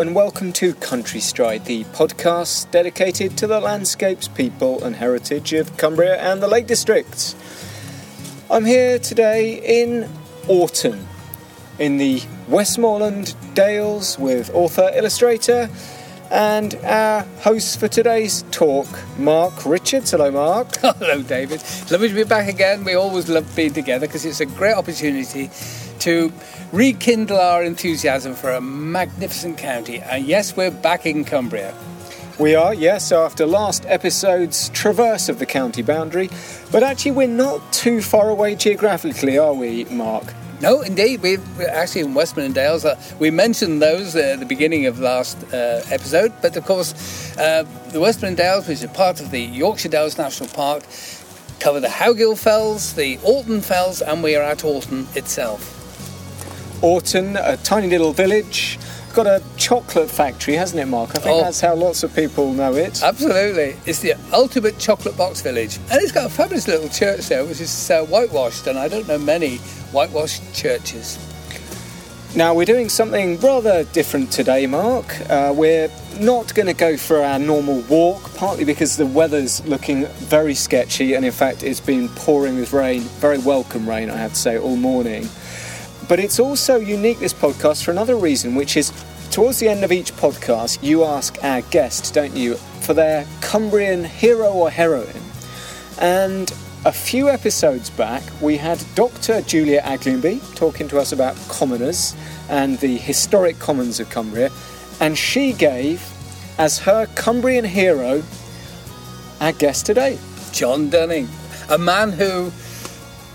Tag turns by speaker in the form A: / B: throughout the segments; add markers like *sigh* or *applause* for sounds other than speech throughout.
A: And welcome to Country Stride, the podcast dedicated to the landscapes, people, and heritage of Cumbria and the Lake Districts. I'm here today in Orton, in the Westmorland Dales with author, illustrator, and our host for today's talk, Mark Richards. Hello, Mark. *laughs*
B: Hello, David. Lovely to be back again. We always love being together because it's a great opportunity to rekindle our enthusiasm for a magnificent county. And yes, we're back in Cumbria.
A: We are, yes, so after last episode's traverse of the county boundary, but actually we're not too far away geographically, are we, Mark?
B: No, indeed. We're actually in Westmorland Dales. Uh, we mentioned those at the beginning of last uh, episode, but of course, uh, the Westmorland Dales, which is part of the Yorkshire Dales National Park, cover the Howgill Fells, the Orton Fells, and we are at Orton itself.
A: Orton, a tiny little village, got a chocolate factory, hasn't it, Mark? I think oh, that's how lots of people know it.
B: Absolutely. It's the ultimate chocolate box village. And it's got a fabulous little church there, which is uh, whitewashed, and I don't know many whitewashed churches.
A: Now, we're doing something rather different today, Mark. Uh, we're not going to go for our normal walk, partly because the weather's looking very sketchy, and in fact, it's been pouring with rain, very welcome rain, I have to say, all morning. But it's also unique, this podcast, for another reason, which is towards the end of each podcast, you ask our guest, don't you, for their Cumbrian hero or heroine. And a few episodes back, we had Dr. Julia Aglionby talking to us about commoners and the historic commons of Cumbria, and she gave as her Cumbrian hero our guest today,
B: John Dunning, a man who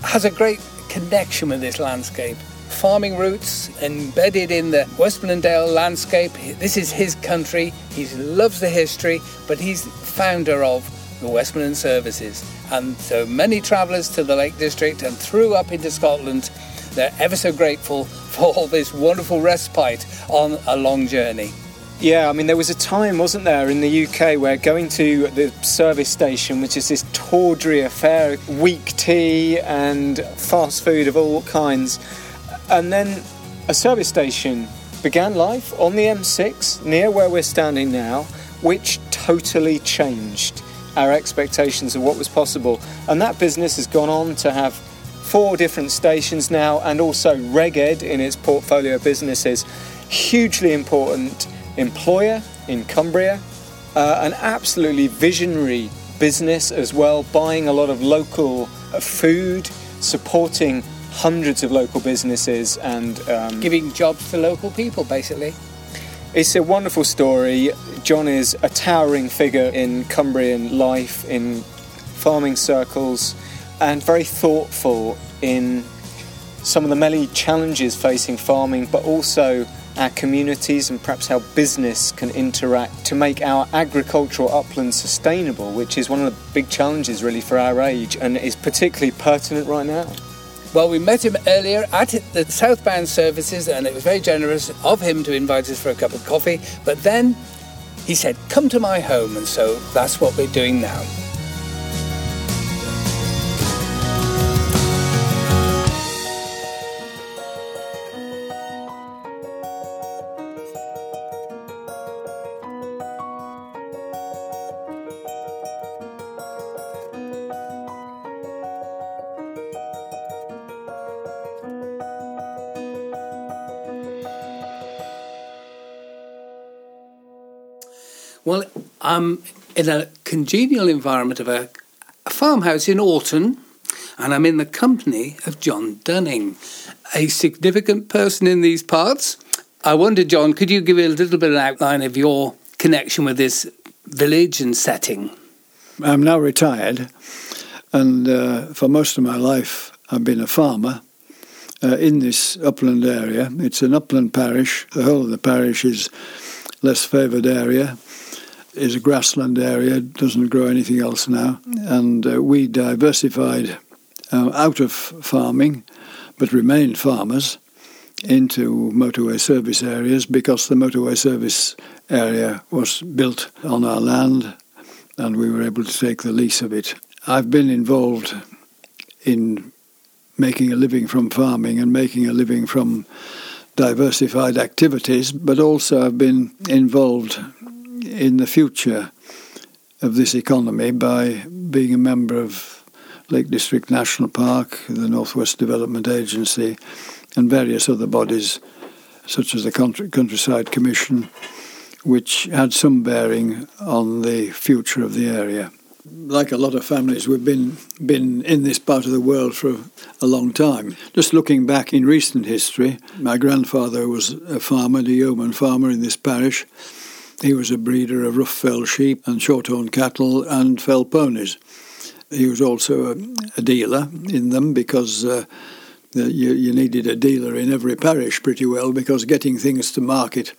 B: has a great connection with this landscape farming roots embedded in the Westmorland Dale landscape. This is his country. He loves the history, but he's founder of the Westmorland Services. And so many travellers to the Lake District and through up into Scotland, they're ever so grateful *laughs* for all this wonderful respite on a long journey.
A: Yeah, I mean, there was a time, wasn't there, in the UK where going to the service station, which is this tawdry affair, weak tea and fast food of all kinds, and then a service station began life on the M6 near where we're standing now, which totally changed our expectations of what was possible. And that business has gone on to have four different stations now and also Rheged in its portfolio businesses. Hugely important employer in Cumbria, uh, an absolutely visionary business as well, buying a lot of local food, supporting hundreds of local businesses and
B: um, giving jobs to local people, basically.
A: It's a wonderful story. John is a towering figure in Cumbrian life, in farming circles, and very thoughtful in some of the many challenges facing farming, but also our communities and perhaps how business can interact to make our agricultural upland sustainable, which is one of the big challenges really for our age and is particularly pertinent right now.
B: Well, we met him earlier at the southbound services, and it was very generous of him to invite us for a cup of coffee. But then he said, Come to my home, and so that's what we're doing now. I'm in a congenial environment of a, a farmhouse in Orton, and I'm in the company of John Dunning, a significant person in these parts. I wonder, John, could you give a little bit of an outline of your connection with this village and setting?
C: I'm now retired, and uh, for most of my life, I've been a farmer. Uh, in this upland area. It's an upland parish. The whole of the parish is less favoured area is a grassland area, doesn't grow anything else now. And uh, we diversified uh, out of farming, but remained farmers, into motorway service areas because the motorway service area was built on our land and we were able to take the lease of it. I've been involved in making a living from farming and making a living from diversified activities, but also I've been involved in the future of this economy by being a member of Lake District National Park, the Northwest Development Agency, and various other bodies, such as the Countryside Commission, which had some bearing on the future of the area. Like a lot of families, we've been been in this part of the world for a long time. Just looking back in recent history, my grandfather was a farmer, a yeoman farmer in this parish. He was a breeder of rough fell sheep and shorthorn cattle and fell ponies. He was also a, a dealer in them because uh, you, you needed a dealer in every parish pretty well because getting things to market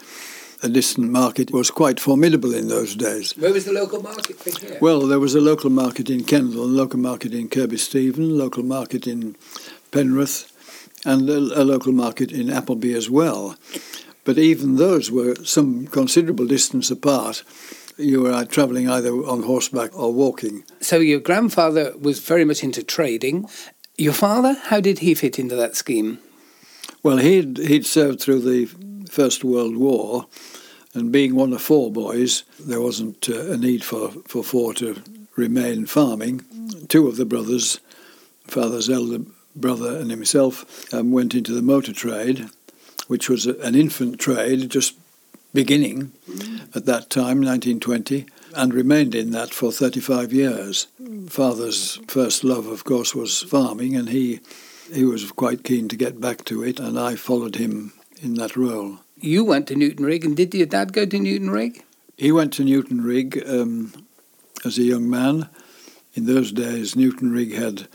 C: a distant market was quite formidable in those days.
B: Where was the local market for here?
C: Well, there was a local market in Kendal, a local market in Kirkby Stephen, local market in Penrith, and a, a local market in Appleby as well. But even those were some considerable distance apart. You were travelling either on horseback or walking.
B: So your grandfather was very much into trading. Your father, how did he fit into that scheme?
C: Well, he'd he'd served through the First World War, and being one of four boys, there wasn't uh, a need for, for four to remain farming. Two of the brothers, father's elder brother and himself, um, went into the motor trade, which was an infant trade just beginning at that time, 1920, and remained in that for 35 years. Father's first love, of course, was farming, and he he was quite keen to get back to it, and I followed him in that role.
B: You went to Newton Rigg, and did your dad go to Newton Rigg?
C: He went to Newton Rigg um, as a young man. In those days, Newton Rigg had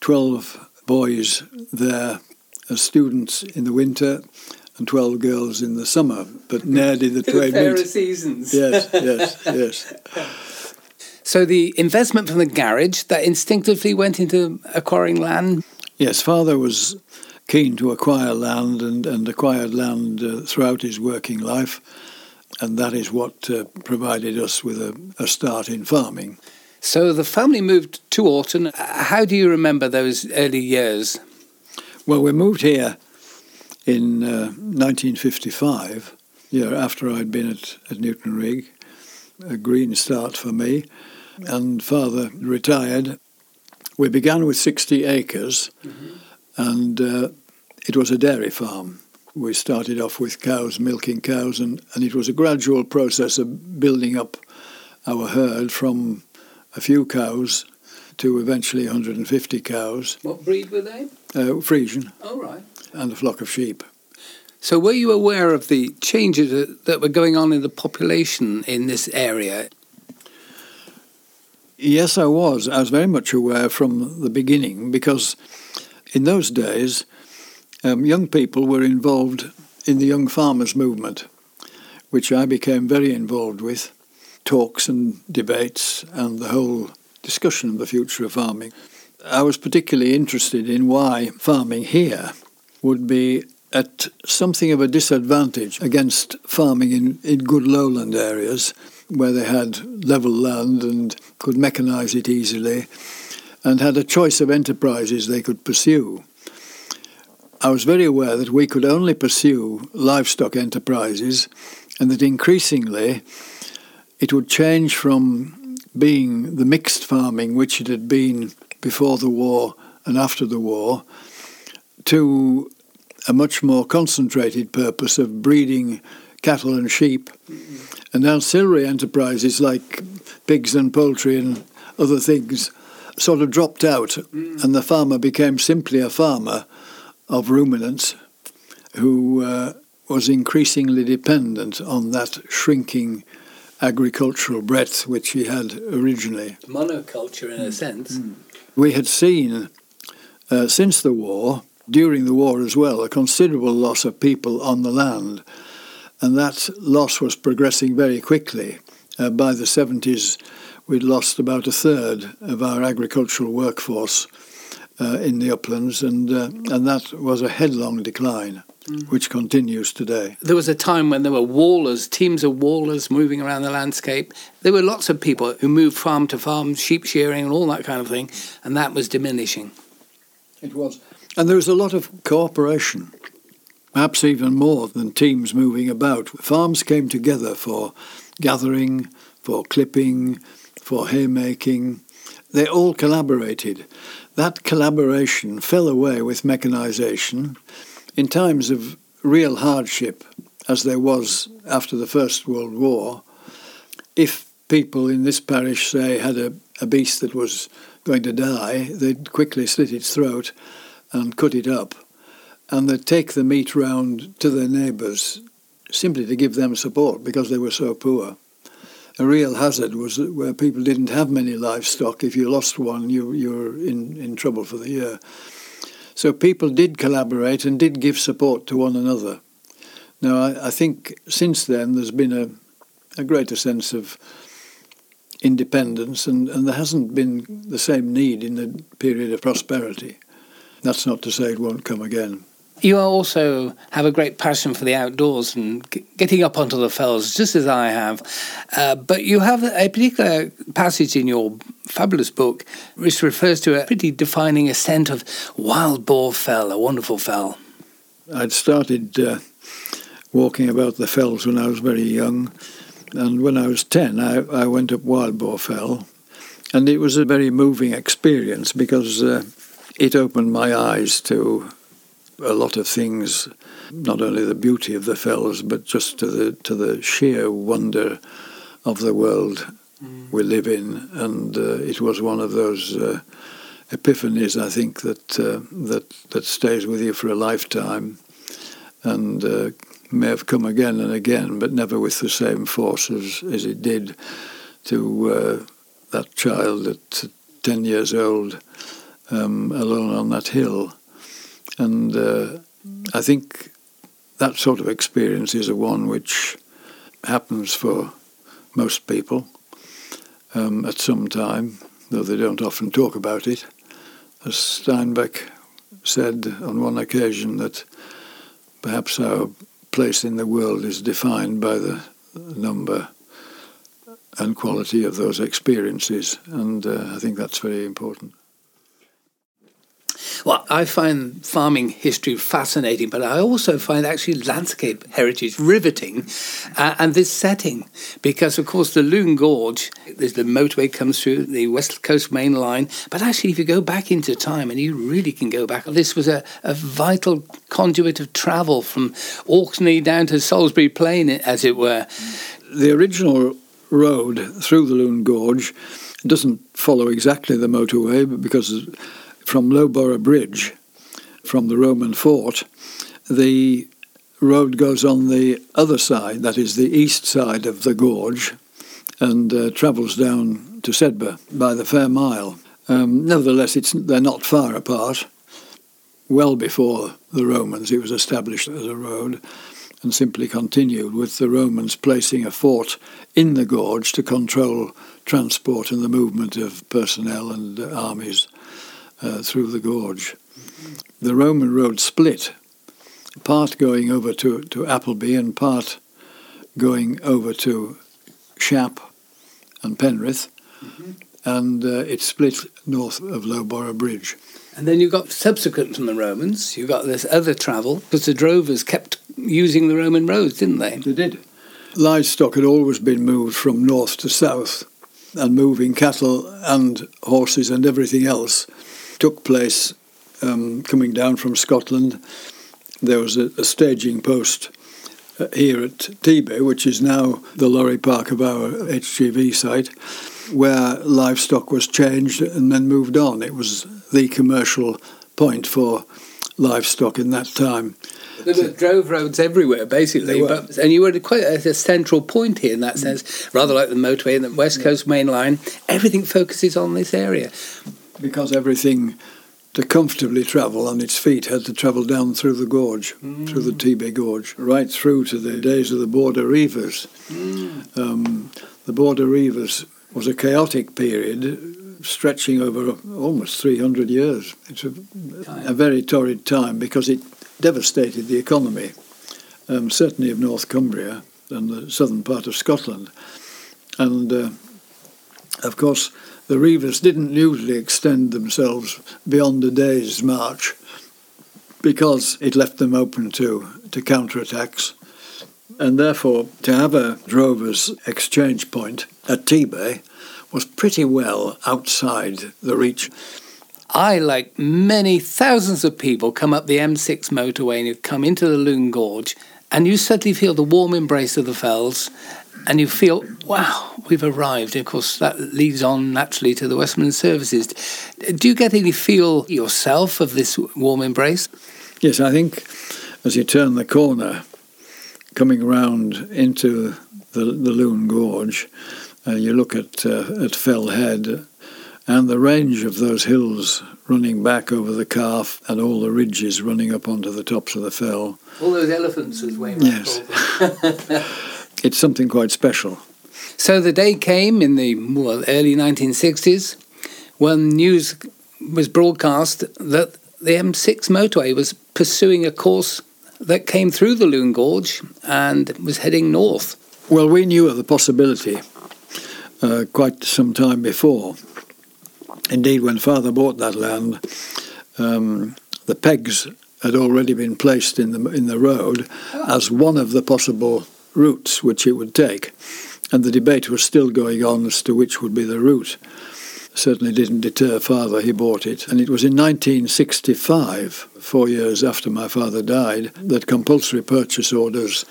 C: 12 boys there students in the winter and 12 girls in the summer, but nearly the trade
B: pair of seasons.
C: Yes, yes, yes. *laughs*
B: So the investment from the garage that instinctively went into acquiring land?
C: Yes, father was keen to acquire land and, and acquired land uh, throughout his working life, and that is what uh, provided us with a, a, start in farming.
B: So the family moved to Orton. How do you remember those early years?
C: Well, we moved here in uh, 1955, year after I'd been at, at Newton Rigg, a green start for me, and father retired. We began with 60 acres. Mm-hmm and uh, it was a dairy farm. We started off with cows, milking cows, and, and it was a gradual process of building up our herd from a few cows to eventually 150 cows.
B: What breed were they?
C: Uh, Friesian.
B: Oh, right.
C: And a flock of sheep.
B: So, were you aware of the changes that were going on in the population in this area?
C: Yes, I was. I was very much aware from the beginning because in those days, um, young people were involved in the Young Farmers Movement, which I became very involved with, talks and debates and the whole discussion of the future of farming. I was particularly interested in why farming here would be at something of a disadvantage against farming in, in good lowland areas where they had level land and could mechanise it easily and had a choice of enterprises they could pursue. I was very aware that we could only pursue livestock enterprises and that increasingly it would change from being the mixed farming which it had been before the war and after the war to a much more concentrated purpose of breeding cattle and sheep and ancillary enterprises like pigs and poultry and other things sort of dropped out, mm. and the farmer became simply a farmer of ruminants who uh, was increasingly dependent on that shrinking agricultural breadth which he had originally.
B: Monoculture, in a sense. Mm.
C: We had seen uh, since the war, during the war as well, a considerable loss of people on the land, and that loss was progressing very quickly. Uh, by the 70s, we'd lost about a third of our agricultural workforce uh, in the uplands, and uh, and that was a headlong decline. Mm. Which continues today.
B: There was a time when there were wallers, teams of wallers moving around the landscape. There were lots of people who moved farm to farm, sheep shearing, and all that kind of thing, and that was diminishing.
C: It was. And there was a lot of cooperation. perhaps even more than teams moving about. Farms came together for gathering, for clipping, for haymaking. They all collaborated. That collaboration fell away with mechanisation in times of real hardship, as there was after the First World War. If people in this parish, say, had a, a beast that was going to die, they'd quickly slit its throat and cut it up and they'd take the meat round to their neighbours simply to give them support because they were so poor. A real hazard was where people didn't have many livestock. If you lost one, you, you were in, in trouble for the year. So people did collaborate and did give support to one another. Now, I, I think since then there's been a, a greater sense of independence, and, and there hasn't been the same need in the period of prosperity. That's not to say it won't come again.
B: You also have a great passion for the outdoors and getting up onto the fells, just as I have. Uh, but you have a particular passage in your fabulous book which refers to a pretty defining ascent of Wild Boar Fell, a wonderful fell.
C: I'd started uh, walking about the fells when I was very young, and when I was 10, I, I went up Wild Boar Fell, and it was a very moving experience because uh, it opened my eyes to a lot of things, not only the beauty of the fells, but just to the to the sheer wonder of the world mm. we live in, and uh, it was one of those uh, epiphanies, I think, that uh, that that stays with you for a lifetime, and uh, may have come again and again, but never with the same force as as it did to uh, that child at ten years old, um, alone on that hill. And uh, I think that sort of experience is a one which happens for most people um, at some time, though they don't often talk about it. As Steinbeck said on one occasion that perhaps our place in the world is defined by the number and quality of those experiences, and uh, I think that's very important.
B: Well, I find farming history fascinating, but I also find actually landscape heritage riveting, uh, and this setting, because of course the Lune Gorge, the motorway comes through the West Coast Main Line, but actually if you go back into time, and you really can go back, this was a, a vital conduit of travel from Orkney down to Salisbury Plain, as it were.
C: The original road through the Lune Gorge doesn't follow exactly the motorway but because from Low Borrowbridge, from the Roman fort, the road goes on the other side, that is the east side of the gorge, and uh, travels down to Sedbergh by the Fair Mile. Um, nevertheless, they're not far apart. Well before the Romans, it was established as a road and simply continued with the Romans placing a fort in the gorge to control transport and the movement of personnel and uh, armies uh, through the gorge. The Roman road split, part going over to, to Appleby and part going over to Shap and Penrith, mm-hmm. and uh, it split north of Low Borrowbridge.
B: And then you got subsequent from the Romans, you got this other travel, because the drovers kept using the Roman roads, didn't they?
C: They did. Livestock had always been moved from north to south, and moving cattle and horses and everything else took place um, coming down from Scotland. There was a, a staging post uh, here at Tebay, which is now the lorry park of our HGV site, where livestock was changed and then moved on. It was the commercial point for livestock in that time.
B: There were drove roads everywhere, basically, but, and you were quite at a central point here in that sense, rather like the motorway and the West Coast Main Line. Everything focuses on this area
C: because everything to comfortably travel on its feet had to travel down through the gorge, mm. through the Tebay Gorge, right through to the days of the Border Reivers. Mm. Um, the Border Reivers was a chaotic period stretching over almost 300 years. It's a, a very torrid time because it devastated the economy, um, certainly of North Cumbria and the southern part of Scotland. And uh, of course, the Reivers didn't usually extend themselves beyond a day's march because it left them open to, to counterattacks. And therefore, to have a drovers exchange point at Tebay was pretty well outside the reach.
B: I, like many thousands of people, come up the M6 motorway and you come into the Lune Gorge and you suddenly feel the warm embrace of the fells and you feel, wow, we've arrived. of course, that leads on naturally to the Westmorland services. Do you get any feel yourself of this warm embrace?
C: Yes, I think as you turn the corner, coming around into the, the Lune Gorge, uh, you look at, uh, at Fell Head and the range of those hills running back over the calf and all the ridges running up onto the tops of the fell.
B: All those elephants, as Wayne
C: yes. *laughs* it's something quite special.
B: So the day came in the well, early 1960s when news was broadcast that the M6 motorway was pursuing a course that came through the Lune Gorge and was heading north.
C: Well, we knew of the possibility uh, quite some time before. Indeed, when Father bought that land, um, the pegs had already been placed in the in the road as one of the possible routes which it would take, and the debate was still going on as to which would be the route. Certainly didn't deter father, he bought it. And it was in 1965, four years after my father died, that compulsory purchase orders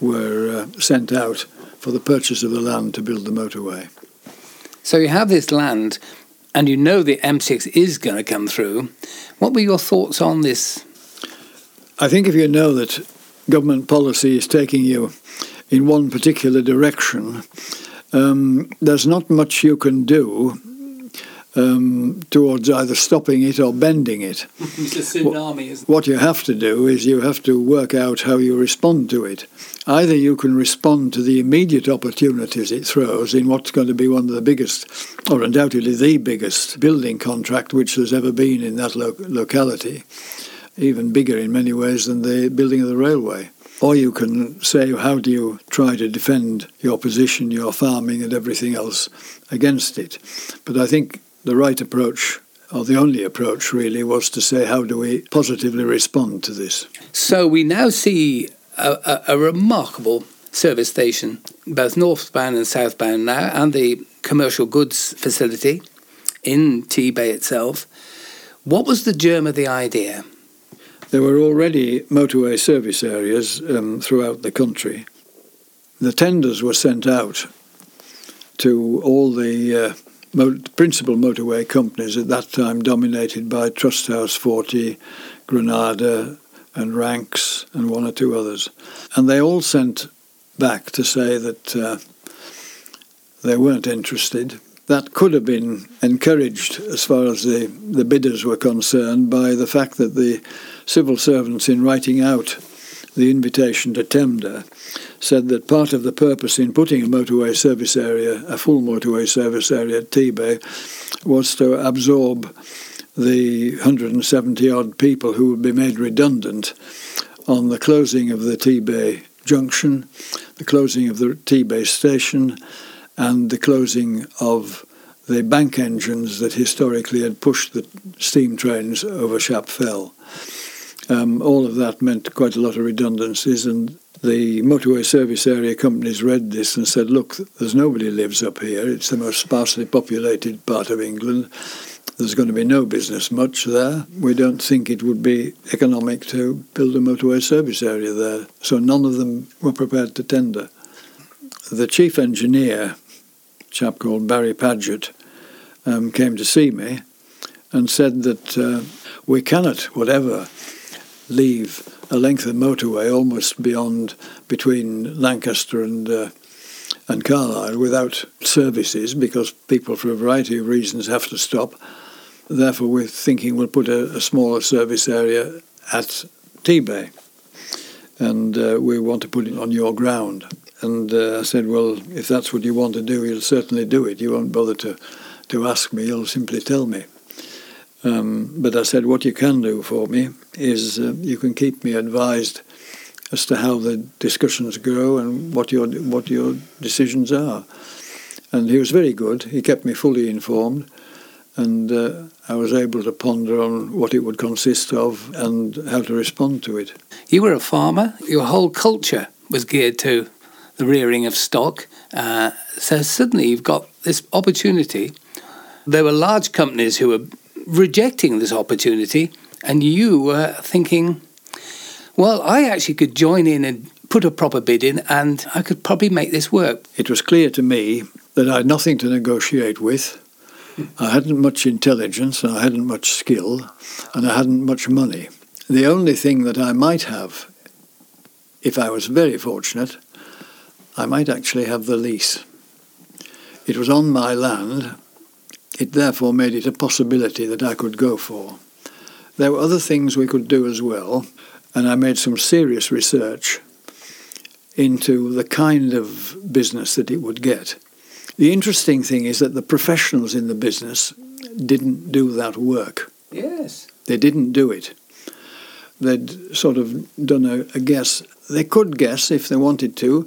C: were uh, sent out for the purchase of the land to build the motorway.
B: So you have this land, and you know the M6 is going to come through. What were your thoughts on this?
C: I think if you know that government policy is taking you in one particular direction, um, there's not much you can do um, towards either stopping it or bending it. *laughs*
B: it's a tsunami, isn't
C: it? What you have to do is you have to work out how you respond to it. Either you can respond to the immediate opportunities it throws in what's going to be one of the biggest, or undoubtedly the biggest, building contract which there's ever been in that lo- locality, even bigger in many ways than the building of the railway. Or you can say, how do you try to defend your position, your farming, and everything else against it? But I think the right approach or the only approach really was to say how do we positively respond to this.
B: So we now see a, a, a remarkable service station, both northbound and southbound now, and the commercial goods facility in Tebay itself. What was the germ of the idea?
C: There were already motorway service areas um, throughout the country. The tenders were sent out to all the uh, principal motorway companies at that time dominated by Trusthouse Forte, Granada, and Ranks, and one or two others. And they all sent back to say that uh, they weren't interested. That could have been encouraged, as far as the, the bidders were concerned, by the fact that the civil servants, in writing out the invitation to tender, said that part of the purpose in putting a motorway service area, a full motorway service area at Tebay, was to absorb the 170 odd people who would be made redundant on the closing of the Tebay junction, the closing of the Tebay station, and the closing of the bank engines that historically had pushed the steam trains over Shap Fell. Um, all of that meant quite a lot of redundancies, and the motorway service area companies read this and said, look, there's nobody lives up here. It's the most sparsely populated part of England. There's going to be no business much there. We don't think it would be economic to build a motorway service area there. So none of them were prepared to tender. The chief engineer, a chap called Barry Paget, um, came to see me and said that uh, we cannot, whatever, leave a length of motorway almost beyond between Lancaster and uh, and Carlisle without services because people, for a variety of reasons, have to stop. Therefore, we're thinking we'll put a, a smaller service area at Tebay, and uh, we want to put it on your ground. And uh, I said, well, if that's what you want to do, you'll certainly do it. You won't bother to, to ask me, you'll simply tell me. Um, but I said, what you can do for me is uh, you can keep me advised as to how the discussions go and what your what your decisions are. And he was very good. He kept me fully informed, and uh, I was able to ponder on what it would consist of and how to respond to it.
B: You were a farmer. Your whole culture was geared to the rearing of stock. Uh, so suddenly you've got this opportunity. There were large companies who were rejecting this opportunity, and you were thinking, well, I actually could join in and put a proper bid in, and I could probably make this work.
C: It was clear to me that I had nothing to negotiate with. I hadn't much intelligence, and I hadn't much skill, and I hadn't much money. The only thing that I might have, if I was very fortunate, I might actually have the lease. It was on my land. It therefore made it a possibility that I could go for. There were other things we could do as well, and I made some serious research into the kind of business that it would get. The interesting thing is that the professionals in the business didn't do that work.
B: Yes.
C: They didn't do it. They'd sort of done a, a guess. They could guess if they wanted to,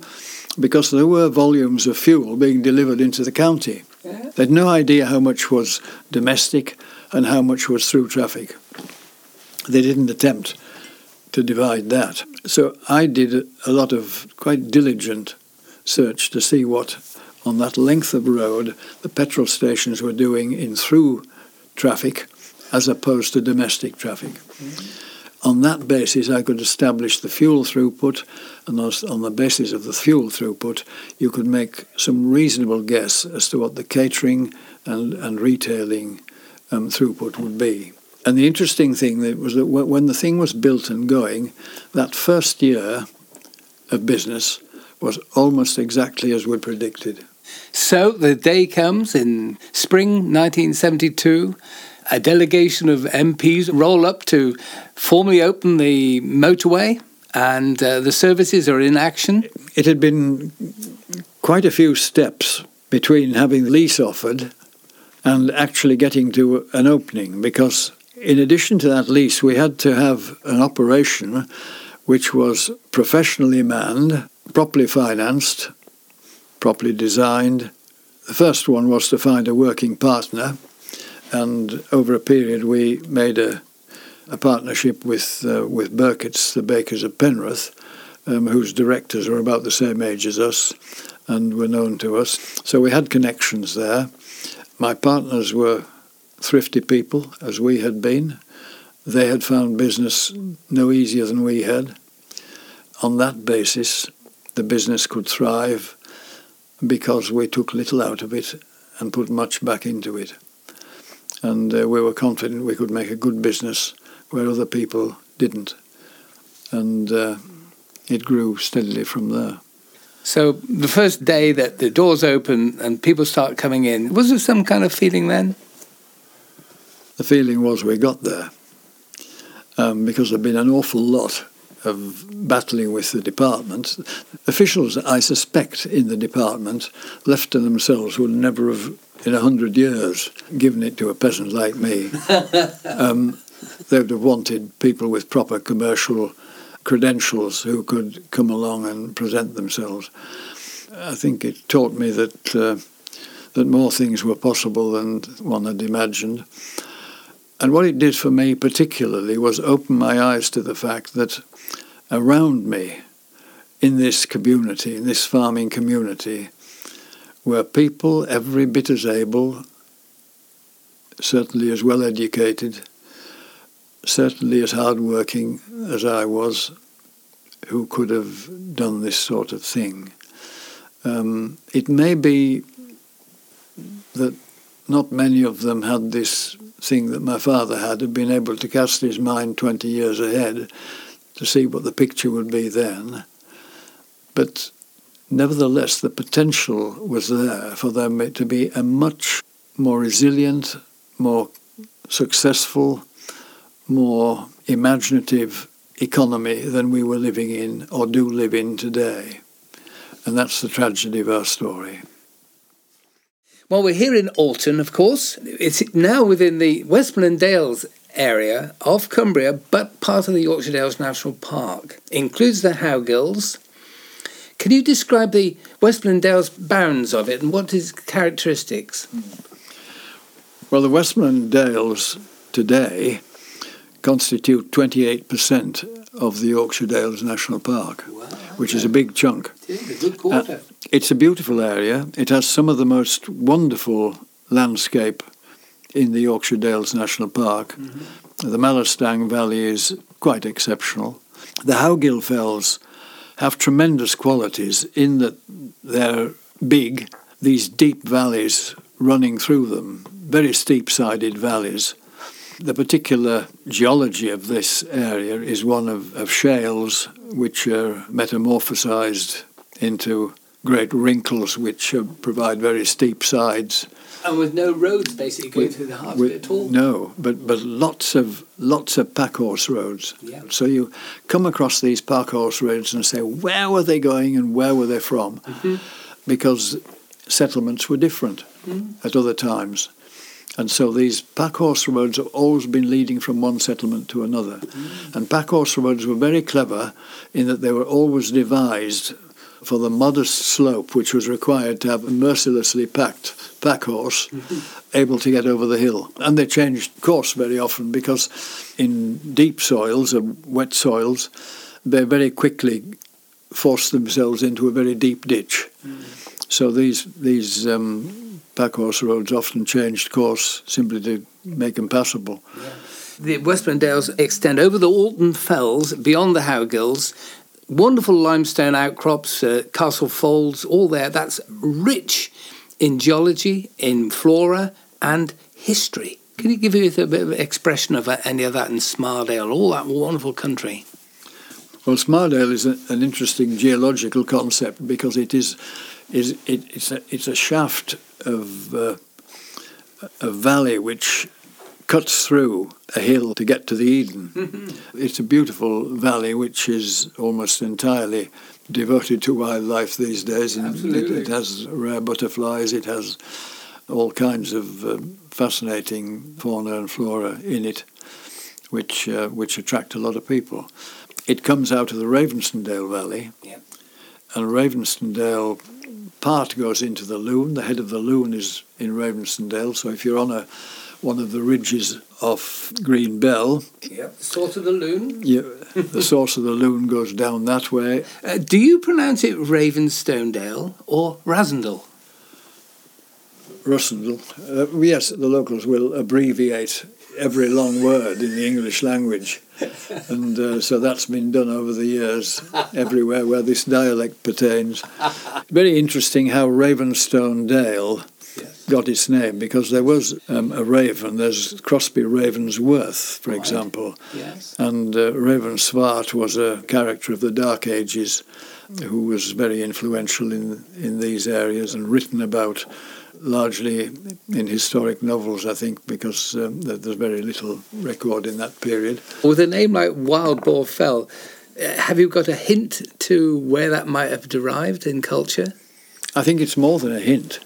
C: because there were volumes of fuel being delivered into the county.
B: Yeah.
C: They had no idea how much was domestic and how much was through traffic. They didn't attempt to divide that. So I did a lot of quite diligent search to see what, on that length of road, the petrol stations were doing in through traffic as opposed to domestic traffic. Mm-hmm on that basis, I could establish the fuel throughput, and on the basis of the fuel throughput, you could make some reasonable guess as to what the catering and, and retailing um, throughput would be. And the interesting thing was that when the thing was built and going, that first year of business was almost exactly as we predicted.
B: So the day comes in spring 1972 a delegation of MPs roll up to formally open the motorway, and uh, the services are in action.
C: It had been quite a few steps between having the lease offered and actually getting to an opening because in addition to that lease we had to have an operation which was professionally manned properly financed properly designed the first one was to find a working partner and over a period we made a, a partnership with uh, with Birkett's, the bakers of Penrith, um, whose directors were about the same age as us and were known to us. So we had connections there. My partners were thrifty people, as we had been. They had found business no easier than we had. On that basis, the business could thrive because we took little out of it and put much back into it and uh, we were confident we could make a good business where other people didn't. And uh, it grew steadily from there.
B: So the first day that the doors open and people start coming in, was there some kind of feeling then?
C: The feeling was we got there um, because there'd been an awful lot of battling with the department. Officials, I suspect, in the department, left to themselves, would never have in a hundred years given it to a peasant like me. *laughs* um, they would have wanted people with proper commercial credentials who could come along and present themselves. I think it taught me that uh, that more things were possible than one had imagined. And what it did for me particularly was open my eyes to the fact that around me, in this community, in this farming community, were people every bit as able, certainly as well educated, certainly as hard working as I was, who could have done this sort of thing. Um, it may be that not many of them had this thing that my father had, had been able to cast his mind 20 years ahead to see what the picture would be then. But Nevertheless, the potential was there for them to be a much more resilient, more successful, more imaginative economy than we were living in or do live in today. And that's the tragedy of our story.
B: Well, we're here in Orton, of course. It's now within the Westmorland Dales area of Cumbria, but part of the Yorkshire Dales National Park. includes the Howgills, can you describe the Westmorland Dales bounds of it and what its characteristics?
C: Well, the Westmorland Dales today constitute 28% of the Yorkshire Dales National Park,
B: Wow.
C: which is a big chunk.
B: It is a good quarter.
C: Uh, it's a beautiful area. It has some of the most wonderful landscape in the Yorkshire Dales National Park. Mm-hmm. The Mallerstang Valley is quite exceptional. The Howgill Fells have tremendous qualities in that they're big, these deep valleys running through them, very steep sided valleys. The particular geology of this area is one of, of shales which are metamorphosized into great wrinkles which uh, provide very steep sides.
B: And with no roads basically going through the heart of
C: With-
B: it at all.
C: No, but but lots of lots of pack horse roads.
B: Yeah.
C: So you come across these pack horse roads and say, where were they going and where were they from?
B: Mm-hmm.
C: Because settlements were different
B: Mm-hmm.
C: at other times. And so these pack horse roads have always been leading from one settlement to another.
B: Mm-hmm.
C: And pack horse roads were very clever in that they were always devised for the modest slope which was required to have a mercilessly packed pack horse able to get over the hill. And they changed course very often because in deep soils or wet soils, they very quickly forced themselves into a very deep ditch. So these these um, pack horse roads often changed course simply to make them passable.
B: The Westmorland Dales extend over the Orton Fells, beyond the Howgills. Wonderful limestone outcrops, uh, castle folds, all there. That's rich in geology, in flora, and history. Can you give us a bit of expression of any of that in Smardale, all that wonderful country?
C: Well, Smardale is a, an interesting geological concept because it is is it, it's a it's a shaft of uh, a valley which cuts through a hill to get to the Eden. it's a beautiful valley which is almost entirely devoted to wildlife these days. And it, it has rare butterflies. It has all kinds of um, fascinating fauna and flora in it, which uh, which attract a lot of people. It comes out of the Ravensdale Valley,
B: Yeah.
C: and Ravensdale part goes into the Lune. The head of the Lune is in Ravensdale, so if you're on a one of the ridges off Green Bell,
B: Yep. Sort of the Lune.
C: you, the source of the Lune goes down that way.
B: Uh, do you pronounce it Ravenstonedale or Rasendal?
C: Russendal. Uh, yes, the locals will abbreviate every long word in the English language, and uh, so that's been done over the years everywhere where this dialect pertains. Very interesting how Ravenstone Dale. Got its name because there was um, a raven. There's Crosby Ravensworth, for
B: Right.
C: example,
B: Yes.
C: and uh, Ravenswart was a character of the Dark Ages who was very influential in, in these areas and written about largely in historic novels, I think, because um, there's very little record in that period.
B: With a name like Wild Boar Fell, uh, have you got a hint to where that might have derived in culture?
C: I think it's more than a hint,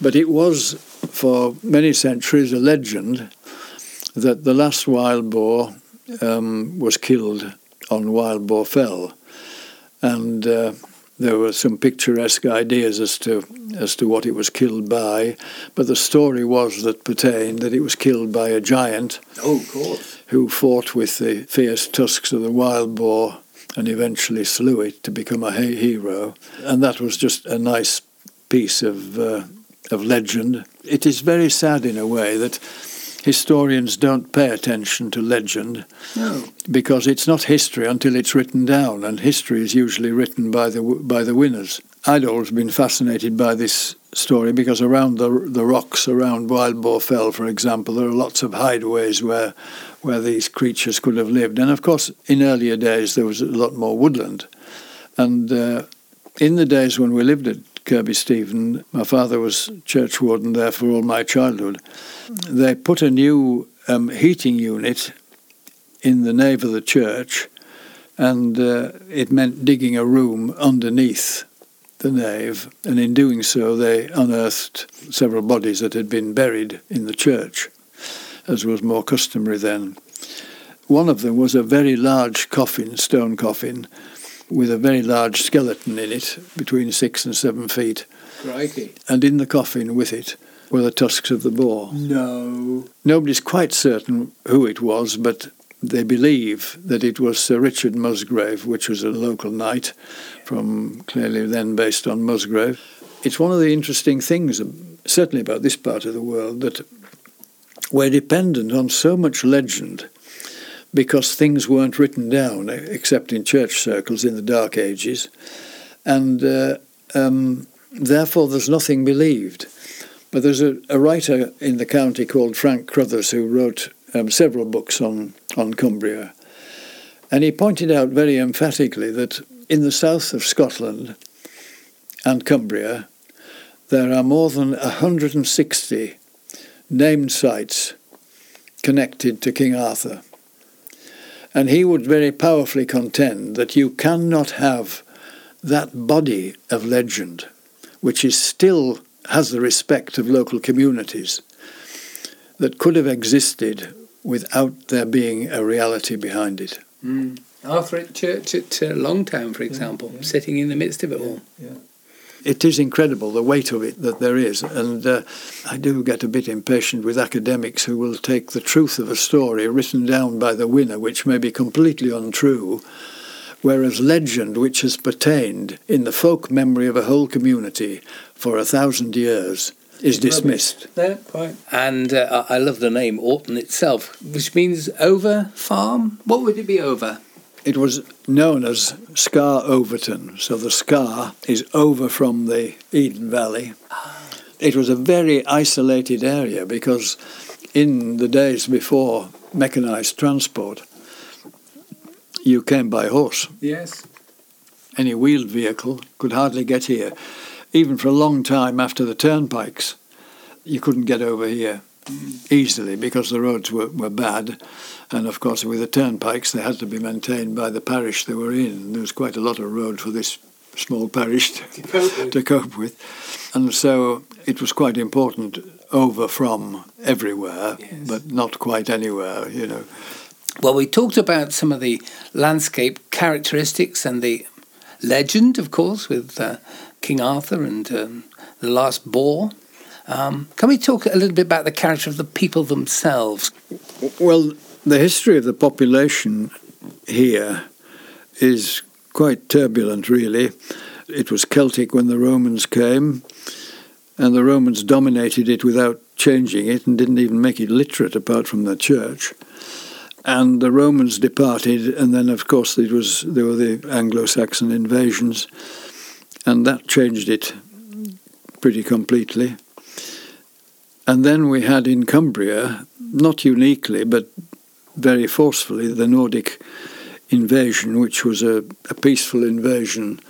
C: but it was for many centuries a legend that the last wild boar um, was killed on Wild Boar Fell, and uh, there were some picturesque ideas as to as to what it was killed by, but the story was that pertained that it was killed by a giant
B: Oh, of course.
C: who fought with the fierce tusks of the wild boar and eventually slew it to become a hero. And that was just a nice piece of uh, of legend. It is very sad in a way that historians don't pay attention to legend
B: No.
C: because it's not history until it's written down, and history is usually written by the by the winners. I'd always been fascinated by this story because around the the rocks around Wild Boar Fell, for example, there are lots of hideaways where where these creatures could have lived, and of course, in earlier days there was a lot more woodland, and uh, in the days when we lived at Kirkby Stephen, my father was churchwarden there for all my childhood. They put a new um, heating unit in the nave of the church, and uh, it meant digging a room underneath the nave, and in doing so, they unearthed several bodies that had been buried in the church, as was more customary then. One of them was a very large coffin, stone coffin, with a very large skeleton in it, between six and seven feet,
B: Crikey.
C: and in the coffin with it were the tusks of the boar.
B: No.
C: Nobody's quite certain who it was, but they believe that it was Sir Richard Musgrave, which was a local knight from clearly then based on Musgrave. It's one of the interesting things, um, certainly about this part of the world, that we're dependent on so much legend because things weren't written down except in church circles in the Dark Ages, and uh, um, therefore there's nothing believed. But there's a, a, writer in the county called Frank Carruthers who wrote um, several books on, on Cumbria. And he pointed out very emphatically that in the south of Scotland and Cumbria, there are more than 160 named sites connected to King Arthur. And he would very powerfully contend that you cannot have that body of legend, which is still has the respect of local communities, that could have existed without there being a reality behind it.
B: Mm. Arthuret Church at uh, Longtown, for example, yeah, yeah. sitting in the midst of it all.
C: It is incredible the weight of it that there is, and uh, I do get a bit impatient with academics who will take the truth of a story written down by the winner, which may be completely untrue, whereas legend, which has pertained in the folk memory of a whole community for a thousand years, is dismissed.
B: There, And uh, I love the name Orton itself, which means over farm. What would it be over?
C: It was known as Scar Overton, so the Scar is over from the Eden Valley. It was a very isolated area because in the days before mechanized transport, you came by horse.
B: Yes.
C: Any wheeled vehicle could hardly get here even for a long time after the turnpikes, you couldn't get over here easily because the roads were, were bad. And of course, with the turnpikes, they had to be maintained by the parish they were in. There was quite a lot of road for this small parish to, cope, to cope with. And so it was quite important over from everywhere, yes. but not quite anywhere, you know.
B: Well, we talked about some of the landscape characteristics and the legend, of course, with uh, King Arthur and um, the last boar. Um, can we talk a little bit about the character of the people themselves?
C: Well, the history of the population here is quite turbulent, really. It was Celtic when the Romans came, and the Romans dominated it without changing it and didn't even make it literate apart from the church. And the Romans departed, and then, of course, it was there were the Anglo-Saxon invasions and that changed it pretty completely. And then we had in Cumbria, not uniquely, but very forcefully, the Nordic invasion, which was a, a peaceful invasion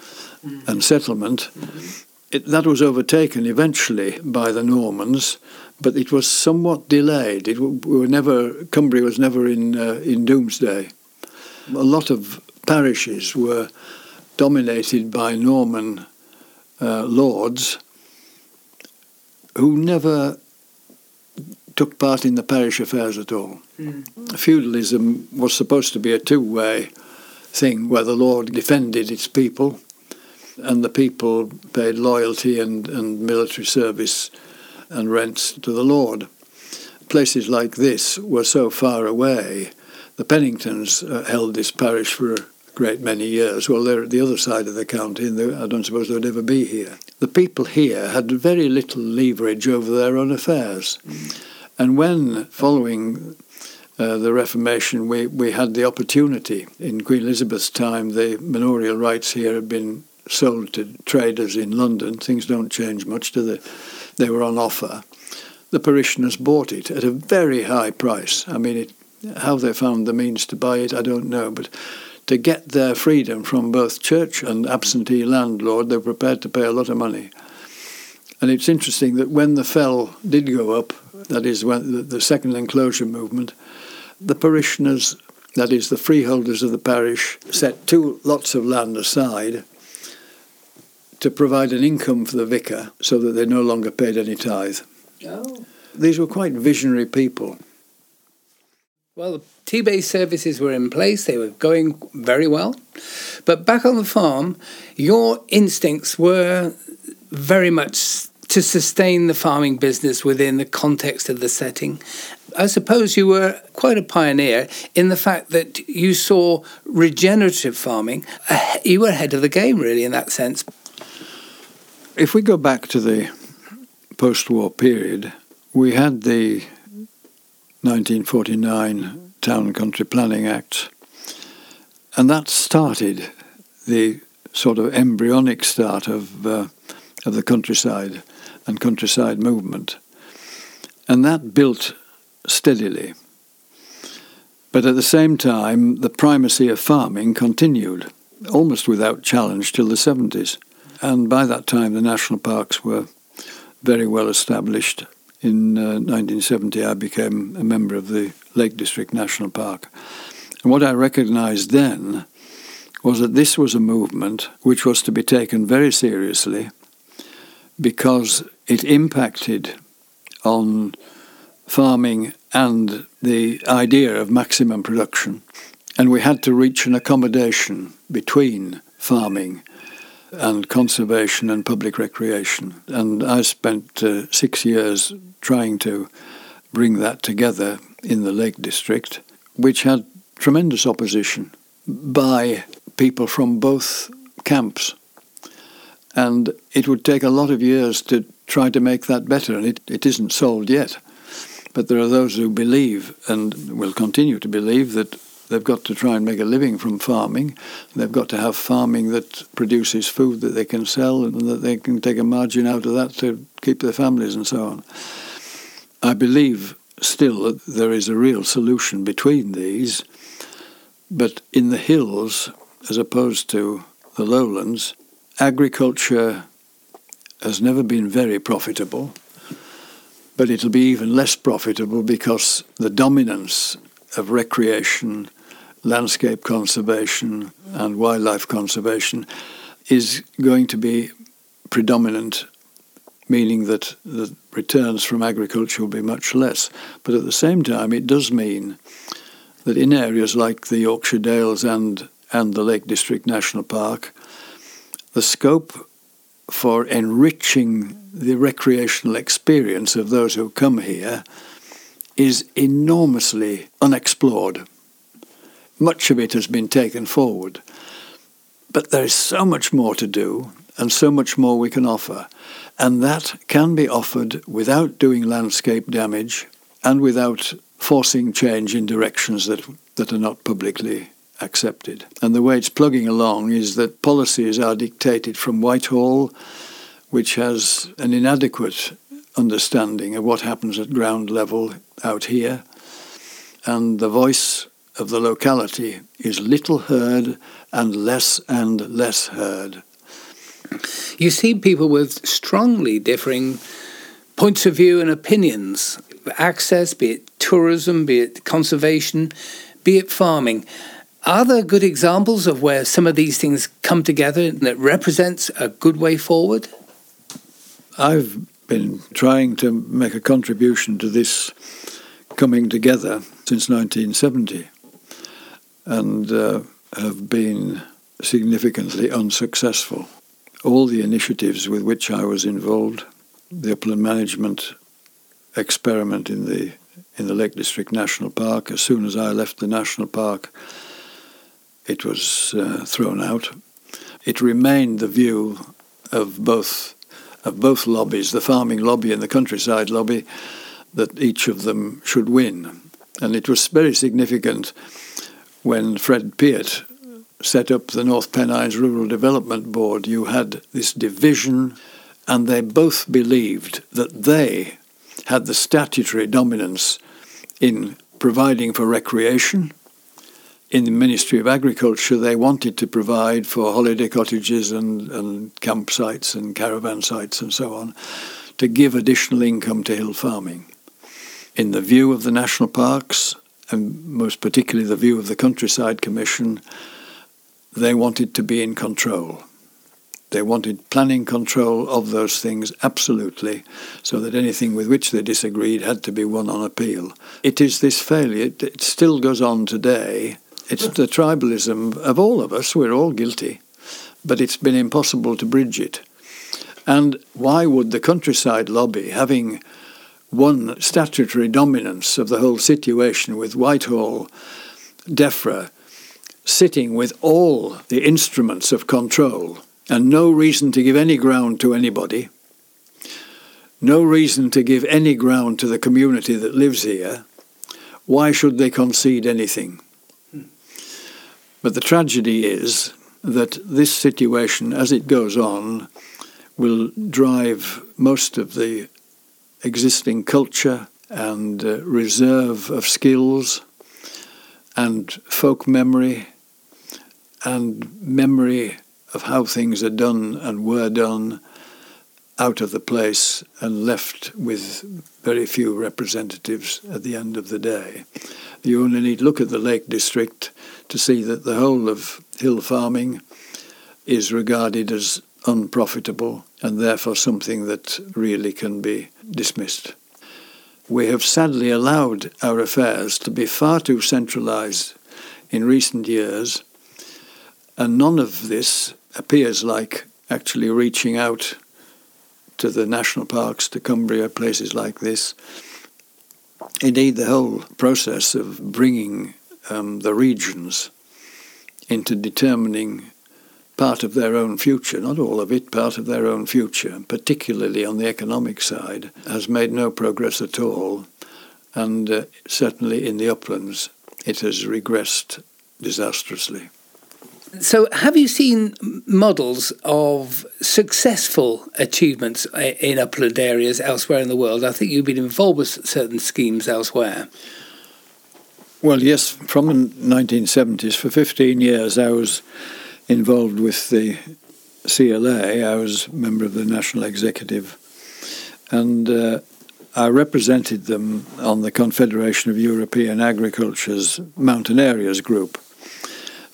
C: mm. and settlement. Mm-hmm. It, that was overtaken eventually by the Normans, but it was somewhat delayed. It we were never Cumbria was never in uh, in Domesday. A lot of parishes were dominated by Norman uh, lords who never took part in the parish affairs at all. Mm. Feudalism was supposed to be a two way thing where the Lord defended its people and the people paid loyalty and, and military service and rents to the Lord. Places like this were so far away. The Penningtons uh, held this parish for a great many years. Well, they're at the other side of the county, and I don't suppose they would ever be here. The people here had very little leverage over their own affairs. Mm. And when, following uh, the Reformation, we, we had the opportunity, in Queen Elizabeth's time, the manorial rights here had been sold to traders in London. Things don't change much, do they? They were on offer. The parishioners bought it at a very high price. I mean, it, how they found the means to buy it, I don't know, but to get their freedom from both church and absentee landlord, they were prepared to pay a lot of money. And it's interesting that when the fell did go up, that is, when the second enclosure movement, the parishioners, that is, the freeholders of the parish, set two lots of land aside to provide an income for the vicar so that they no longer paid any tithe. Oh. These were quite visionary people.
B: Well, the Tebay services were in place, they were going very well. But back on the farm, your instincts were very much to sustain the farming business within the context of the setting. I suppose you were quite a pioneer in the fact that you saw regenerative farming. You were ahead of the game, really, in that sense.
C: If we go back to the post war period, we had the 1949 Town and Country Planning Act, and that started the sort of embryonic start of, uh, of the countryside and countryside movement. And that built steadily. But at the same time, the primacy of farming continued, almost without challenge, till the 70s. And by that time, the national parks were very well established. In uh, 1970, I became a member of the Lake District National Park. And what I recognized then was that this was a movement which was to be taken very seriously because it impacted on farming and the idea of maximum production. And we had to reach an accommodation between farming and conservation and public recreation. And I spent uh, six years trying to bring that together in the Lake District, which had tremendous opposition by people from both camps. And it would take a lot of years to try to make that better, and it, it isn't solved yet. But there are those who believe and will continue to believe that they've got to try and make a living from farming. They've got to have farming that produces food that they can sell and that they can take a margin out of that to keep their families and so on. I believe still that there is a real solution between these, but in the hills, as opposed to the lowlands, agriculture has never been very profitable, but it'll be even less profitable because the dominance of recreation, landscape conservation, and wildlife conservation is going to be predominant, meaning that the returns from agriculture will be much less. But at the same time, it does mean that in areas like the Yorkshire Dales and, and the Lake District National Park, the scope for enriching the recreational experience of those who come here is enormously unexplored. Much of it has been taken forward. But there is so much more to do and so much more we can offer. And that can be offered without doing landscape damage and without forcing change in directions that, that are not publicly accepted. And the way it's plugging along is that policies are dictated from Whitehall, which has an inadequate understanding of what happens at ground level out here. And the voice of the locality is little heard and less and less heard.
B: You see people with strongly differing points of view and opinions access, be it tourism, be it conservation, be it farming. Are there good examples of where some of these things come together that represents a good way forward?
C: I've been trying to make a contribution to this coming together since 1970 and uh, have been significantly unsuccessful. All the initiatives with which I was involved, the upland management experiment in the in the Lake District National Park, as soon as I left the national park, it was uh, thrown out. It remained the view of both of both lobbies, the farming lobby and the countryside lobby, that each of them should win. And it was very significant when Fred Peart set up the North Pennines Rural Development Board. You had this division, and they both believed that they had the statutory dominance in providing for recreation in the Ministry of Agriculture, they wanted to provide for holiday cottages and, and campsites and caravan sites and so on to give additional income to hill farming. In the view of the national parks, and most particularly the view of the Countryside Commission, they wanted to be in control. They wanted planning control of those things absolutely, so that anything with which they disagreed had to be won on appeal. It is this failure, it, still goes on today, it's the tribalism of all of us. We're all guilty. But it's been impossible to bridge it. And why would the countryside lobby, having one statutory dominance of the whole situation with Whitehall, DEFRA, sitting with all the instruments of control and no reason to give any ground to anybody, no reason to give any ground to the community that lives here, why should they concede anything? But the tragedy is that this situation, as it goes on, will drive most of the existing culture and uh, reserve of skills and folk memory and memory of how things are done and were done out of the place and left with very few representatives at the end of the day. You only need look at the Lake District to see that the whole of hill farming is regarded as unprofitable and therefore something that really can be dismissed. We have sadly allowed our affairs to be far too centralised in recent years, and none of this appears like actually reaching out to the national parks, to Cumbria, places like this. Indeed, the whole process of bringing um, the regions into determining part of their own future, not all of it, part of their own future, particularly on the economic side, has made no progress at all. And uh, certainly in the uplands, it has regressed disastrously.
B: So, have you seen models of successful achievements in upland areas elsewhere in the world? I think you've been involved with certain schemes elsewhere.
C: Well, yes, from the 1970s, for 15 years, I was involved with the CLA. I was a member of the National Executive, and uh, I represented them on the Confederation of European Agriculture's Mountain Areas Group.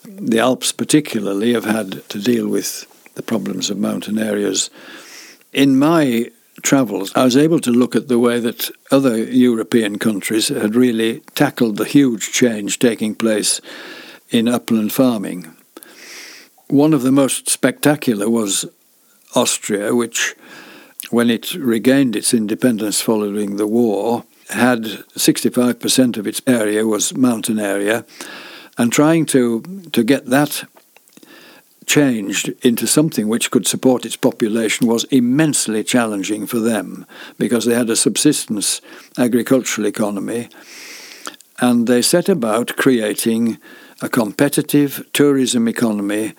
C: The Alps, particularly, have had to deal with the problems of mountain areas. In my travels, I was able to look at the way that other European countries had really tackled the huge change taking place in upland farming. One of the most spectacular was Austria, which, when it regained its independence following the war, had 65% of its area was mountain area, and trying to, to get that changed into something which could support its population was immensely challenging for them because they had a subsistence agricultural economy and they set about creating a competitive tourism economy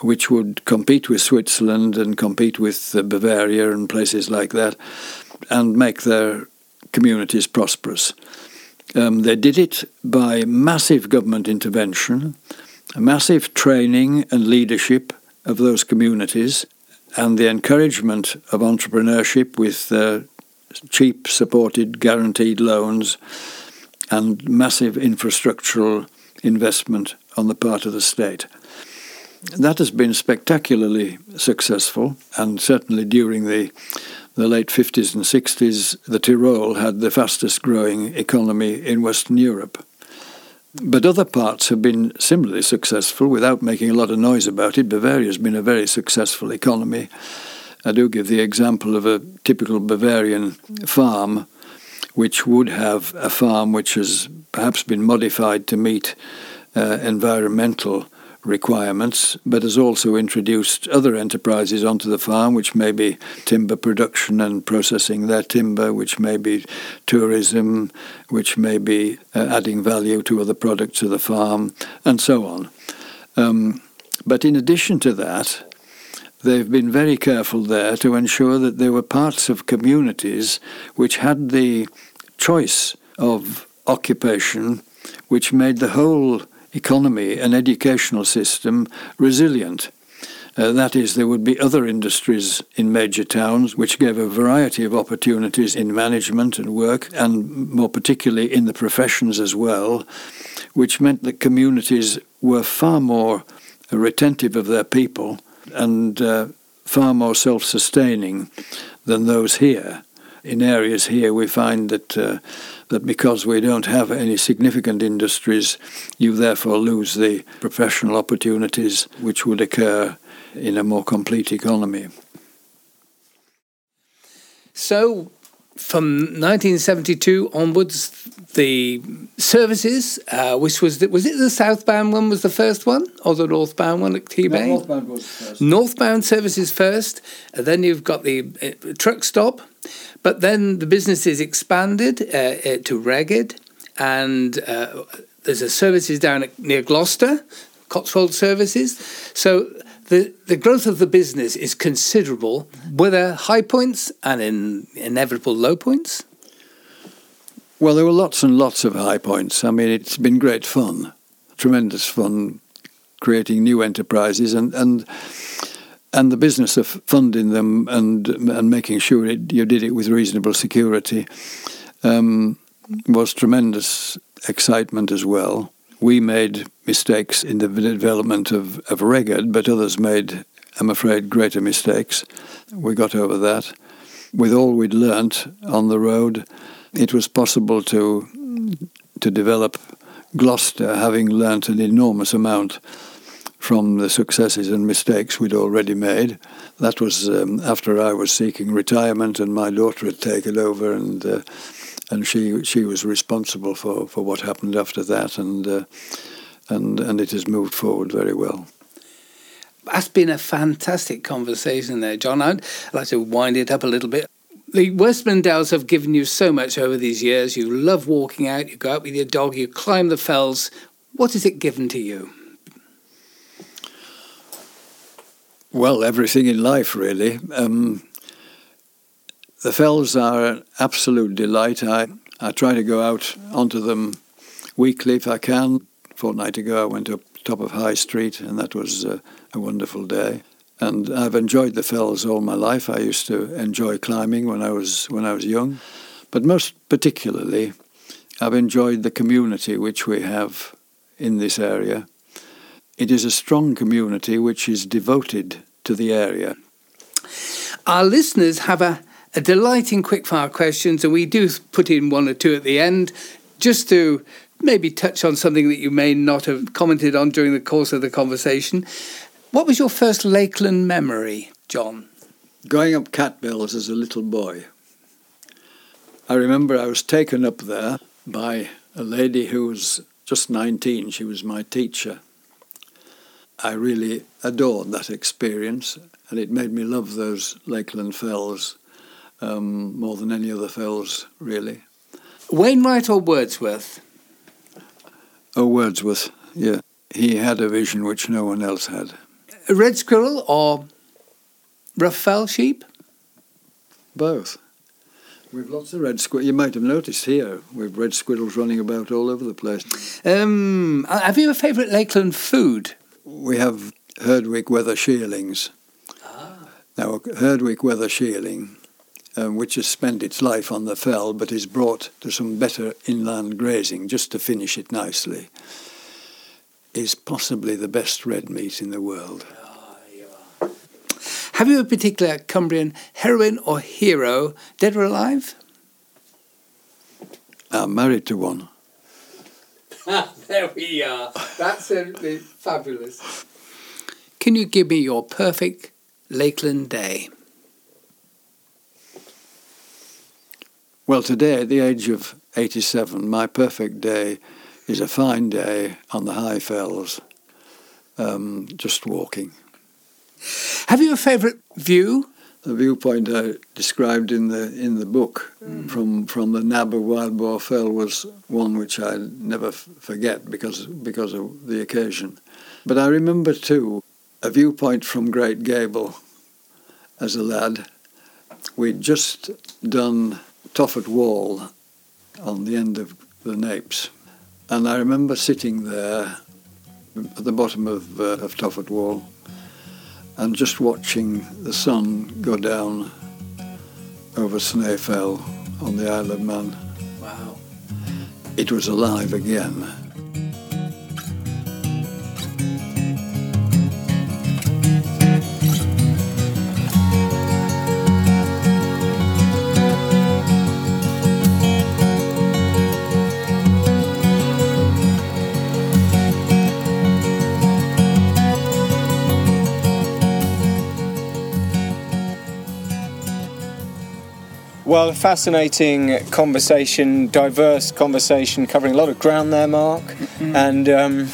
C: which would compete with Switzerland and compete with uh, Bavaria and places like that and make their communities prosperous. Um, they did it by massive government intervention, massive training and leadership of those communities, and the encouragement of entrepreneurship with uh, cheap, supported, guaranteed loans and massive infrastructural investment on the part of the state. That has been spectacularly successful, and certainly during the the late 50s and 60s, the Tyrol had the fastest growing economy in Western Europe. But other parts have been similarly successful without making a lot of noise about it. Bavaria has been a very successful economy. I do give the example of a typical Bavarian farm which would have a farm which has perhaps been modified to meet uh, environmental requirements, but has also introduced other enterprises onto the farm, which may be timber production and processing their timber, which may be tourism, which may be uh, adding value to other products of the farm, and so on. Um, but in addition to that, they've been very careful there to ensure that there were parts of communities which had the choice of occupation which made the whole economy and educational system resilient. Uh, that is, there would be other industries in major towns which gave a variety of opportunities in management and work, and more particularly in the professions as well, which meant that communities were far more retentive of their people and uh, far more self sustaining than those here in areas here, we find that uh, that because we don't have any significant industries, you therefore lose the professional opportunities which would occur in a more complete economy.
B: So, from 1972 onwards, the services, uh, which was the, was it the southbound one was the first one, or the northbound one at Tebay?
C: No, northbound was first.
B: Northbound services first, and then you've got the uh, truck stop, but then the business is expanded uh, to Rheged, and uh, there's a services down at, near Gloucester, Cotswold Services. So the the growth of the business is considerable, with there high points and in inevitable low points?
C: Well, there were lots and lots of high points. I mean, it's been great fun, tremendous fun, creating new enterprises and and and the business of funding them and and making sure it, you did it with reasonable security um, was tremendous excitement as well. We made mistakes in the development of, of Rheged, but others made, I'm afraid, greater mistakes. We got over that. With all we'd learnt on the road, it was possible to to develop Gloucester, having learnt an enormous amount from the successes and mistakes we'd already made. That was um, after I was seeking retirement and my daughter had taken over, and uh, and she she was responsible for, for what happened after that, and uh, and and it has moved forward very well.
B: That's been a fantastic conversation there, John. I'd like to wind it up a little bit. The Westmorland Dales have given you so much over these years. You love walking out, you go out with your dog, you climb the fells. What has it given to you?
C: Well, everything in life, really. Um, the fells are an absolute delight. I, I try to go out onto them weekly if I can. A fortnight ago, I went up top of High Street, and that was uh, a wonderful day. And I've enjoyed the fells all my life. I used to enjoy climbing when I was when I was young, but most particularly, I've enjoyed the community which we have in this area. It is a strong community which is devoted to the area.
B: Our listeners have a, a delight in quickfire questions, and we do put in one or two at the end just to maybe touch on something that you may not have commented on during the course of the conversation. What was your first Lakeland memory, John?
C: Going up Catbells as a little boy. I remember I was taken up there by a lady who was just 19. She was my teacher. I really adored that experience, and it made me love those Lakeland fells um, more than any other fells, really.
B: Wainwright or Wordsworth?
C: Oh, Wordsworth, yeah. He had a vision which no one else had.
B: A red squirrel or rough fell sheep?
C: Both. We've lots of red squirrels. You might have noticed here, we've red squirrels running about all over the place.
B: Um, have you a favourite Lakeland food?
C: We have Herdwick weather shearlings. Ah. Now, Herdwick weather shearling, um, which has spent its life on the fell but is brought to some better inland grazing just to finish it nicely, is possibly the best red meat in the world.
B: Have you a particular Cumbrian heroine or hero, dead or alive?
C: I'm married to one. *laughs*
B: there we are. That's absolutely fabulous. Can you give me your perfect Lakeland day?
C: Well, today, at the age of 87, my perfect day is a fine day on the high fells, um, just walking.
B: Have you a favourite view?
C: The viewpoint I described in the in the book mm. from from the nab of Wild Boar Fell was one which I never f- forget because because of the occasion. But I remember too a viewpoint from Great Gable as a lad. We'd just done Tophet Wall on the end of the Napes, and I remember sitting there at the bottom of, uh, of Tophet Wall and just watching the sun go down over Snaefell on the Isle of Man.
B: Wow.
C: It was alive again.
A: Well, a fascinating conversation, diverse conversation, covering a lot of ground there, Mark. Mm-hmm. And um,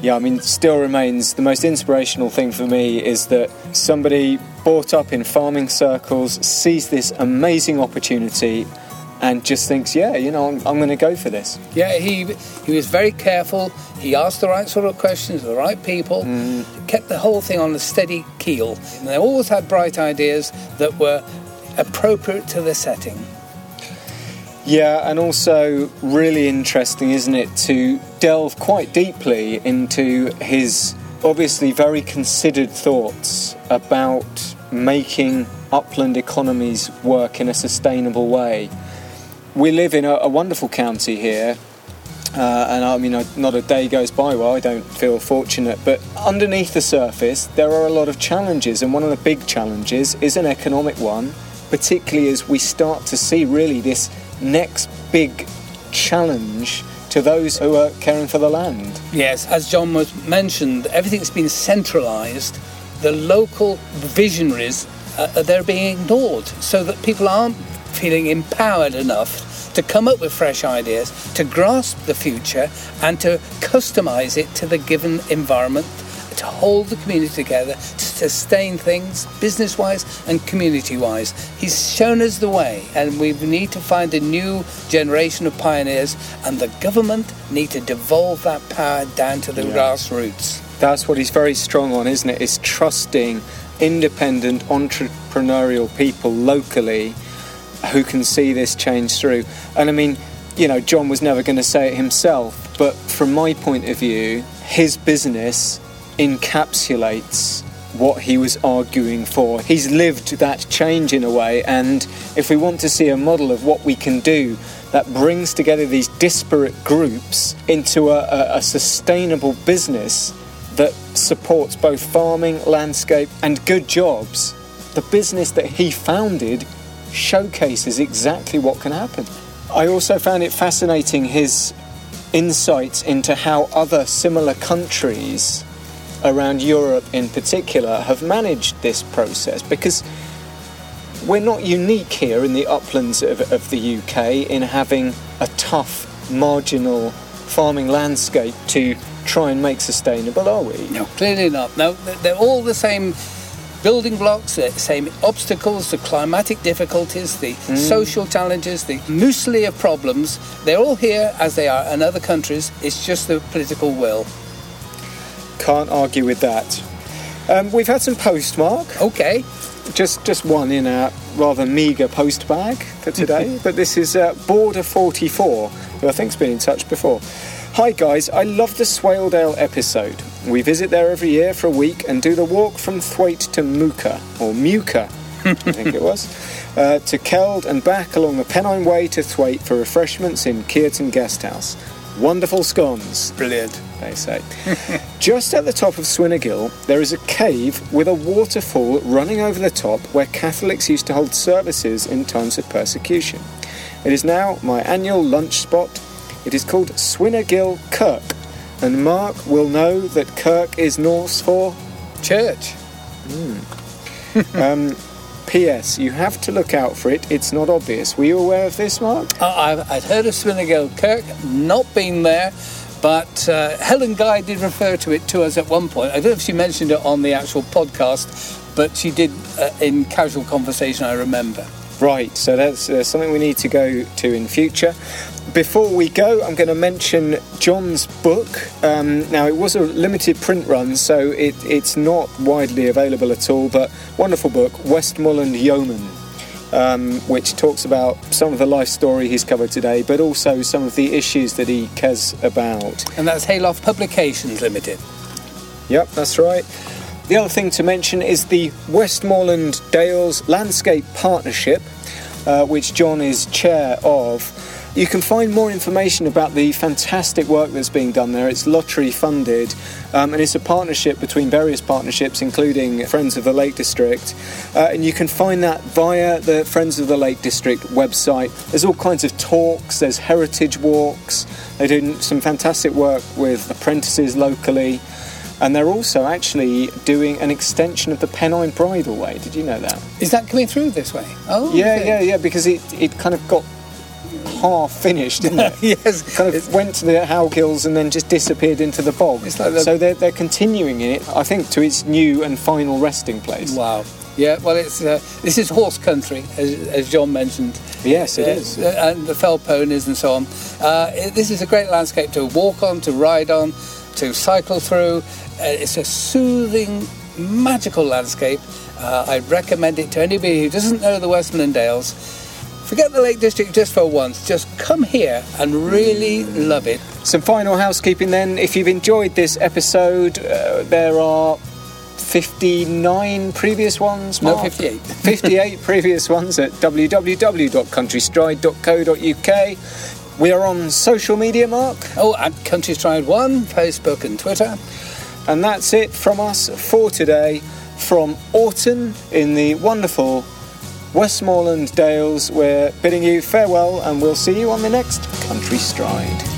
A: yeah, I mean, still remains the most inspirational thing for me is that somebody brought up in farming circles sees this amazing opportunity and just thinks, yeah, you know, I'm, I'm going to go for this.
B: Yeah, he he was very careful. He asked the right sort of questions, the right people, mm. kept the whole thing on a steady keel. And they always had bright ideas that were appropriate to the setting.
A: Yeah, and also really interesting, isn't it, to delve quite deeply into his obviously very considered thoughts about making upland economies work in a sustainable way. We live in a, a wonderful county here, uh, and I mean, not a day goes by where I don't feel fortunate. But underneath the surface, there are a lot of challenges, and one of the big challenges is an economic one particularly as we start to see really this next big challenge to those who are caring for the land.
B: Yes, as John was mentioned, everything's been centralised. The local visionaries uh, they're being ignored, so that people aren't feeling empowered enough to come up with fresh ideas, to grasp the future, and to customise it to the given environment to hold the community together, to sustain things business wise and community wise. He's shown us the way, and we need to find a new generation of pioneers, and the government need to devolve that power down to the yeah. grassroots.
A: That's what he's very strong on, isn't it? Is trusting independent entrepreneurial people locally who can see this change through. And I mean, you know, John was never going to say it himself, but from my point of view, his business encapsulates what he was arguing for. He's lived that change in a way, and if we want to see a model of what we can do that brings together these disparate groups into a, a, a sustainable business that supports both farming, landscape, and good jobs, the business that he founded showcases exactly what can happen. I also found it fascinating his insights into how other similar countries around Europe in particular have managed this process because we're not unique here in the uplands of, of the UK in having a tough, marginal farming landscape to try and make sustainable, are we?
B: No, clearly not. No, they're all the same building blocks, the same obstacles, the climatic difficulties, the mm. social challenges, the muesli of problems. They're all here as they are in other countries. It's just the political will.
A: Can't argue with that. Um, we've had some postmark.
B: Okay.
A: Just just one in a rather meagre post bag for *laughs* today, but this is uh, Border 44, who I think's been in touch before. Hi guys, I love the Swaledale episode. We visit there every year for a week and do the walk from Thwaite to Muker, or Muker, I *laughs* think it was, uh, to Keld and back along the Pennine Way to Thwaite for refreshments in Kearton Guesthouse. Wonderful scones.
B: Brilliant.
A: They say. *laughs* Just at the top of Swinnergill, there is a cave with a waterfall running over the top where Catholics used to hold services in times of persecution. It is now my annual lunch spot. It is called Swinnergill Kirk, and Mark will know that Kirk is Norse for
B: church.
A: Mm. *laughs* um, P.S. You have to look out for it. It's not obvious. Were you aware of this, Mark?
B: Uh, I'd heard of Swinnergill Kirk, not been there, but uh, Helen Guy did refer to it to us at one point. I don't know if she mentioned it on the actual podcast, but she did uh, in casual conversation, I remember.
A: Right, so that's uh, something we need to go to in future. Before we go, I'm going to mention John's book. Um, now, it was a limited print run, so it, it's not widely available at all, but wonderful book, Westmorland Yeoman, um, which talks about some of the life story he's covered today, but also some of the issues that he cares about.
B: And that's Hayloft Publications Limited.
A: Yep, that's right. The other thing to mention is the Westmorland Dales Landscape Partnership, uh, which John is chair of. You can find more information about the fantastic work that's being done there. It's lottery funded um, and it's a partnership between various partnerships, including Friends of the Lake District. Uh, and you can find that via the Friends of the Lake District website. There's all kinds of talks, there's heritage walks, they do some fantastic work with apprentices locally. And they're also actually doing an extension of the Pennine Bridleway. Did you know that?
B: Is that coming through this way? Oh,
A: Yeah, yeah, yeah, because it, it kind of got half finished, didn't it? *laughs*
B: yes.
A: kind of went to the Howgills and then just disappeared into the bog.
B: Like the-
A: so they're, they're continuing in it, I think, to its new and final resting place.
B: Wow. Yeah, well, it's uh, this is horse country, as, as John mentioned.
A: Yes, it
B: Uh,
A: is.
B: uh, And the fell ponies and so on. Uh, it- this is a great landscape to walk on, to ride on, to cycle through. Uh, it's a soothing, magical landscape. Uh, I'd recommend it to anybody who doesn't know the Westmorland Dales. Forget the Lake District just for once. Just come here and really love it.
A: Some final housekeeping then. If you've enjoyed this episode, uh, there are 59 previous ones.
B: No, 58. *laughs* *laughs*
A: 58 previous ones at www.countrystride.co.uk. We are on social media, Mark,
B: Oh, at Countrystride1, Facebook and Twitter.
A: and that's it from us for today from Orton in the wonderful Westmorland Dales. We're bidding you farewell, and we'll see you on the next Country Stride.